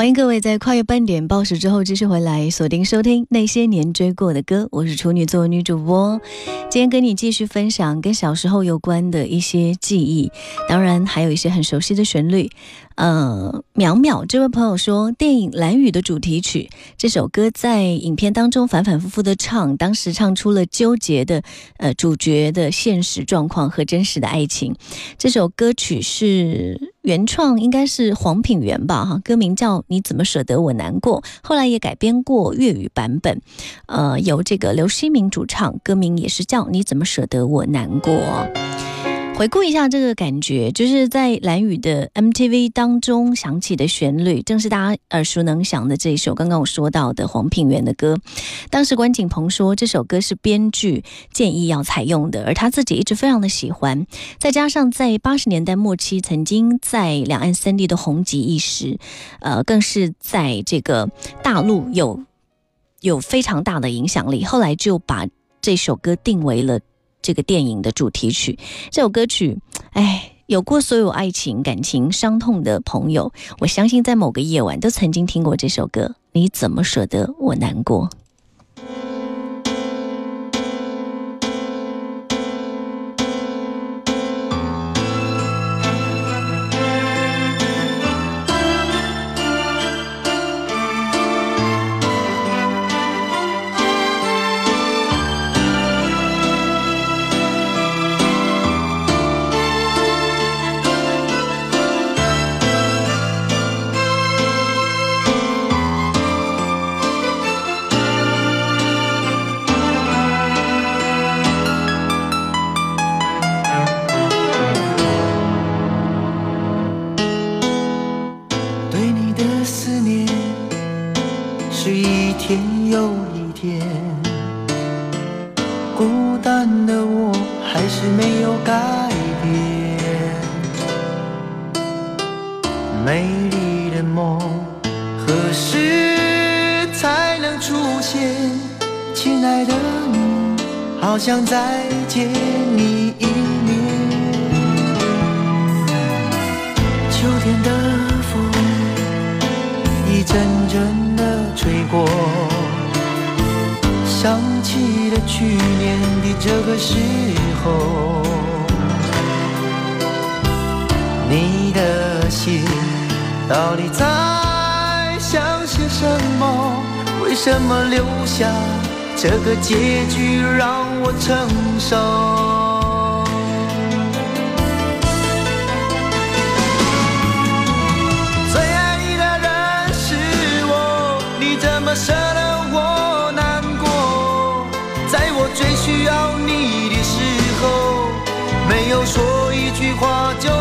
欢迎各位在跨越半点报时之后继续回来锁定收听那些年追过的歌，我是处女座女主播，今天跟你继续分享跟小时候有关的一些记忆，当然还有一些很熟悉的旋律。呃，淼淼这位朋友说，电影《蓝雨》的主题曲这首歌在影片当中反反复复的唱，当时唱出了纠结的呃主角的现实状况和真实的爱情。这首歌曲是原创，应该是黄品源吧？哈，歌名叫《你怎么舍得我难过》，后来也改编过粤语版本，呃，由这个刘锡明主唱，歌名也是叫《你怎么舍得我难过》。回顾一下这个感觉，就是在蓝雨的 MTV 当中响起的旋律，正是大家耳熟能详的这一首。刚刚我说到的黄品源的歌，当时关锦鹏说这首歌是编剧建议要采用的，而他自己一直非常的喜欢。再加上在八十年代末期，曾经在两岸三地的红极一时，呃，更是在这个大陆有有非常大的影响力。后来就把这首歌定为了。这个电影的主题曲，这首歌曲，哎，有过所有爱情、感情伤痛的朋友，我相信在某个夜晚都曾经听过这首歌。你怎么舍得我难过？你一面。秋天的风一阵阵的吹过，想起了去年的这个时候，你的心到底在想些什么？为什么留下？这个结局让我承受。么舍得我难过？在我最需要你的时候，没有说一句话就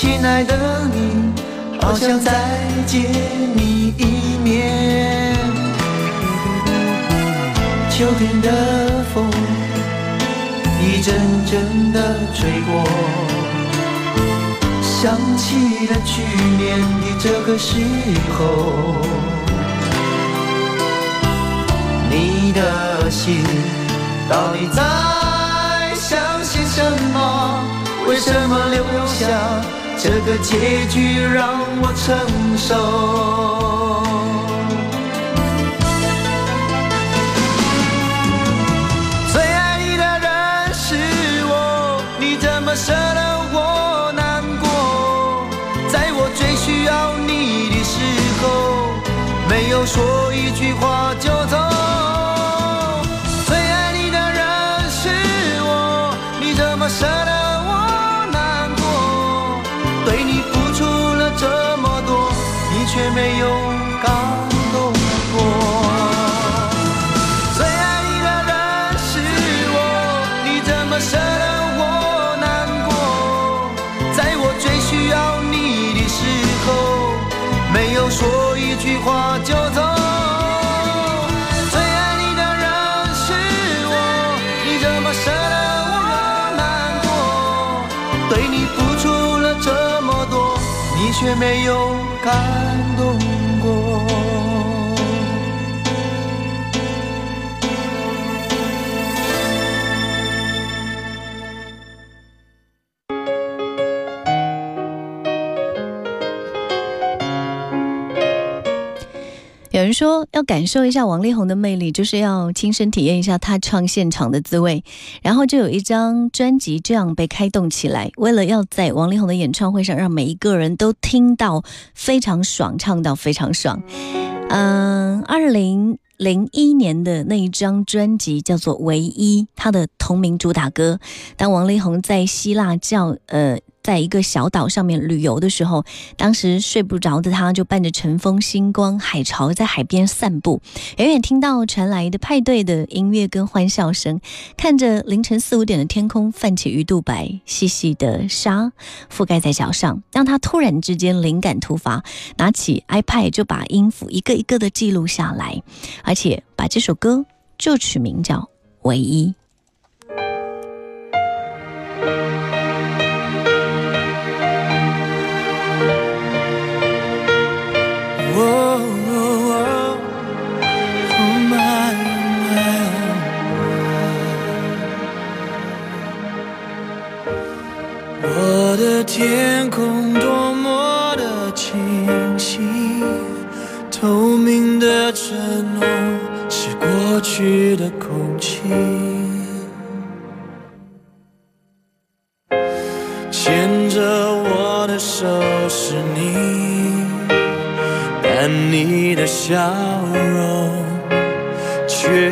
亲爱的你，好想再见你一面。秋天的风。一阵阵的吹过，想起了去年的这个时候，你的心到底在想些什么？为什么留下这个结局让我承受？最爱你的人是我，你怎么舍得我难过，在我最需要你的时候，没有说一句话就走。却没有感说要感受一下王力宏的魅力，就是要亲身体验一下他唱现场的滋味。然后就有一张专辑这样被开动起来，为了要在王力宏的演唱会上让每一个人都听到非常爽，唱到非常爽。嗯，二零零一年的那一张专辑叫做《唯一》，他的同名主打歌。当王力宏在希腊叫呃。在一个小岛上面旅游的时候，当时睡不着的他，就伴着晨风、星光、海潮在海边散步，远远听到传来的派对的音乐跟欢笑声，看着凌晨四五点的天空泛起鱼肚白，细细的沙覆盖在脚上，让他突然之间灵感突发，拿起 iPad 就把音符一个一个的记录下来，而且把这首歌就取名叫《唯一》。去的空气。牵着我的手是你，但你的笑容却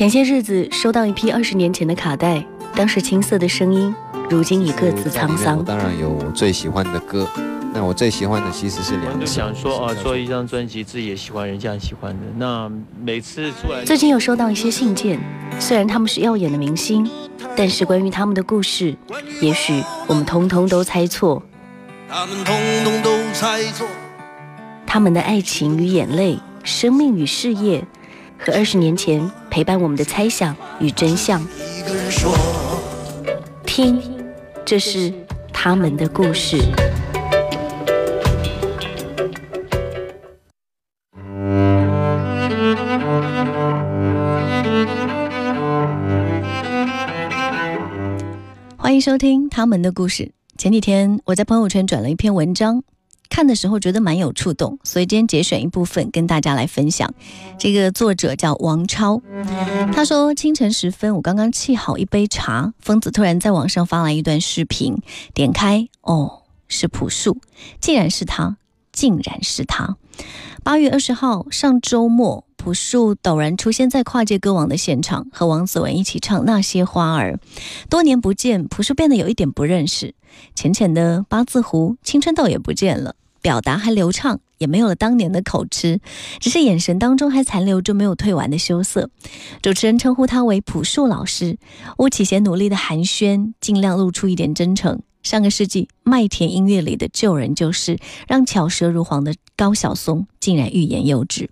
前些日子收到一批二十年前的卡带，当时青涩的声音，如今已各自沧桑。当然有我最喜欢的歌，那我最喜欢的其实是两。就想说啊，做一张专辑，自己也喜欢，人家喜欢的。那每次出来，最近有收到一些信件，虽然他们是耀眼的明星，但是关于他们的故事，也许我们通通都猜错。他们通通都猜错。他们的爱情与眼泪，生命与事业。和二十年前陪伴我们的猜想与真相，听，这是他们的故事。欢迎收听他们的故事。前几天我在朋友圈转了一篇文章。看的时候觉得蛮有触动，所以今天节选一部分跟大家来分享。这个作者叫王超，他说清晨时分，我刚刚沏好一杯茶，疯子突然在网上发来一段视频，点开哦，是朴树，竟然是他，竟然是他。八月二十号上周末，朴树陡然出现在跨界歌王的现场，和王子文一起唱那些花儿。多年不见，朴树变得有一点不认识，浅浅的八字胡，青春痘也不见了。表达还流畅，也没有了当年的口吃，只是眼神当中还残留着没有退完的羞涩。主持人称呼他为朴树老师，巫启贤努力的寒暄，尽量露出一点真诚。上个世纪麦田音乐里的旧人救世，让巧舌如簧的高晓松竟然欲言又止。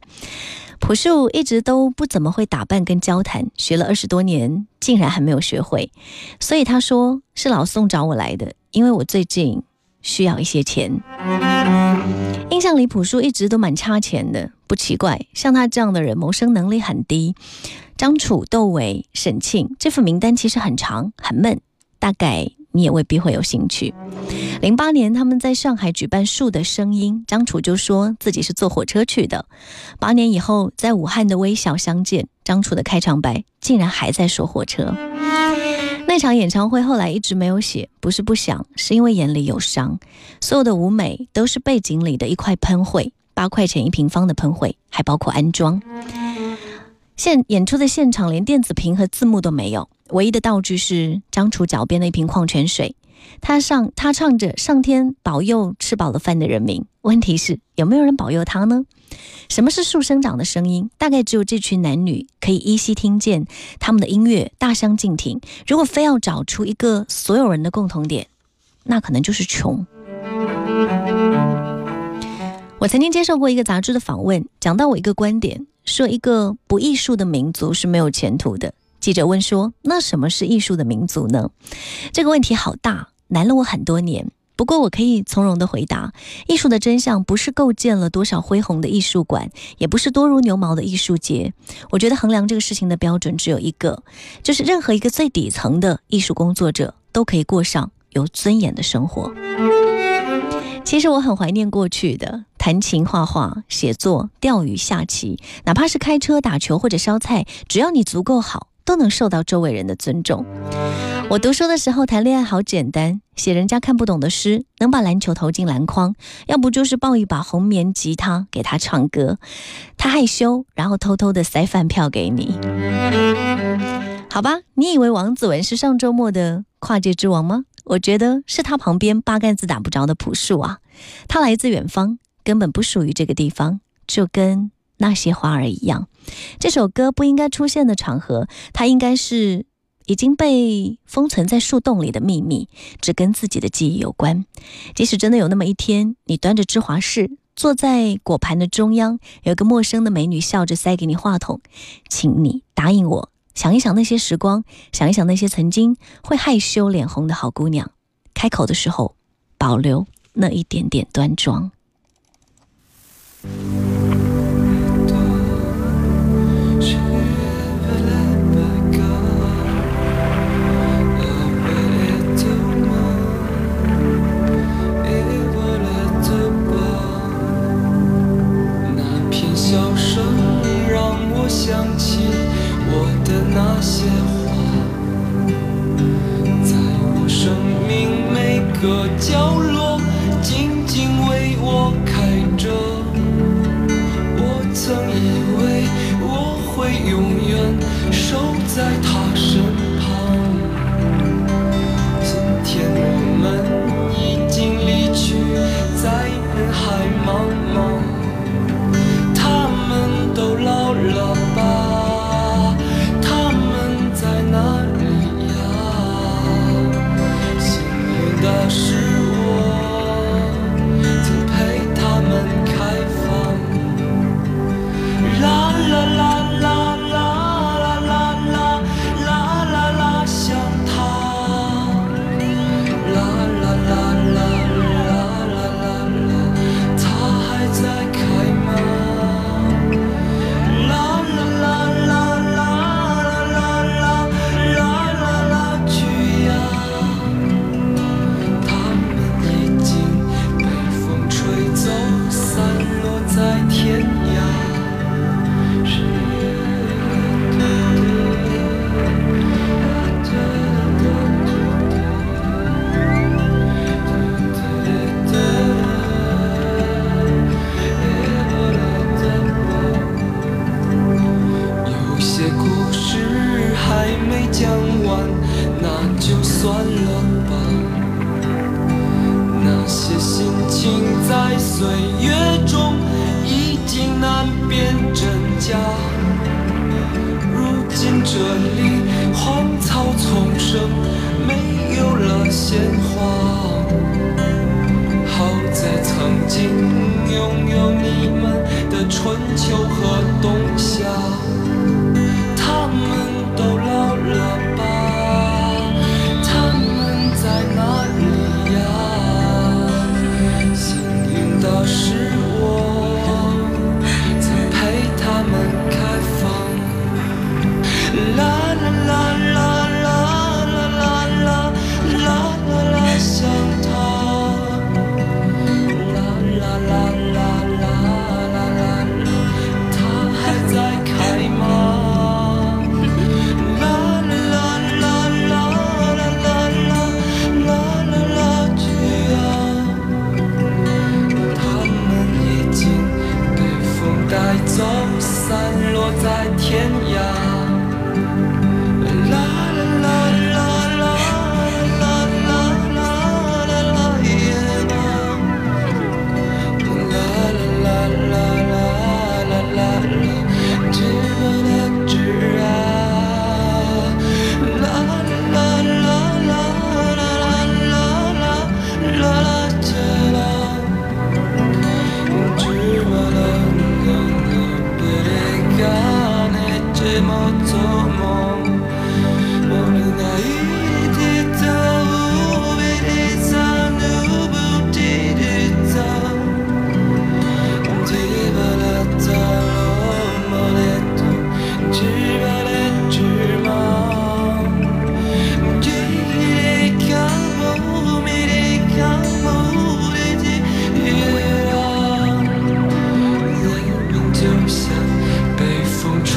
朴树一直都不怎么会打扮跟交谈，学了二十多年，竟然还没有学会。所以他说是老宋找我来的，因为我最近。需要一些钱。印象里朴树一直都蛮差钱的，不奇怪。像他这样的人，谋生能力很低。张楚、窦唯、沈庆这份名单其实很长很闷，大概你也未必会有兴趣。零八年他们在上海举办《树的声音》，张楚就说自己是坐火车去的。八年以后在武汉的微笑相见，张楚的开场白竟然还在说火车。那场演唱会后来一直没有写，不是不想，是因为眼里有伤。所有的舞美都是背景里的一块喷绘，八块钱一平方的喷绘，还包括安装。现演出的现场连电子屏和字幕都没有，唯一的道具是张楚脚边的一瓶矿泉水。他上他唱着“上天保佑吃饱了饭的人民”，问题是有没有人保佑他呢？什么是树生长的声音？大概只有这群男女可以依稀听见他们的音乐，大相径庭。如果非要找出一个所有人的共同点，那可能就是穷。我曾经接受过一个杂志的访问，讲到我一个观点，说一个不艺术的民族是没有前途的。记者问说：“那什么是艺术的民族呢？”这个问题好大，难了我很多年。不过我可以从容的回答：艺术的真相不是构建了多少恢宏的艺术馆，也不是多如牛毛的艺术节。我觉得衡量这个事情的标准只有一个，就是任何一个最底层的艺术工作者都可以过上有尊严的生活。其实我很怀念过去的。弹琴、画画、写作、钓鱼、下棋，哪怕是开车、打球或者烧菜，只要你足够好，都能受到周围人的尊重。我读书的时候谈恋爱好简单，写人家看不懂的诗，能把篮球投进篮筐，要不就是抱一把红棉吉他给他唱歌，他害羞，然后偷偷的塞饭票给你。好吧，你以为王子文是上周末的跨界之王吗？我觉得是他旁边八竿子打不着的朴树啊，他来自远方。根本不属于这个地方，就跟那些花儿一样。这首歌不应该出现的场合，它应该是已经被封存在树洞里的秘密，只跟自己的记忆有关。即使真的有那么一天，你端着芝华士坐在果盘的中央，有个陌生的美女笑着塞给你话筒，请你答应我，想一想那些时光，想一想那些曾经会害羞脸红的好姑娘，开口的时候保留那一点点端庄。这里荒草丛生没有了鲜花。好在曾经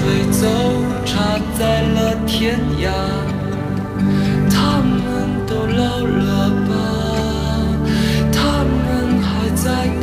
吹走，插在了天涯。他们都老了吧？他们还在。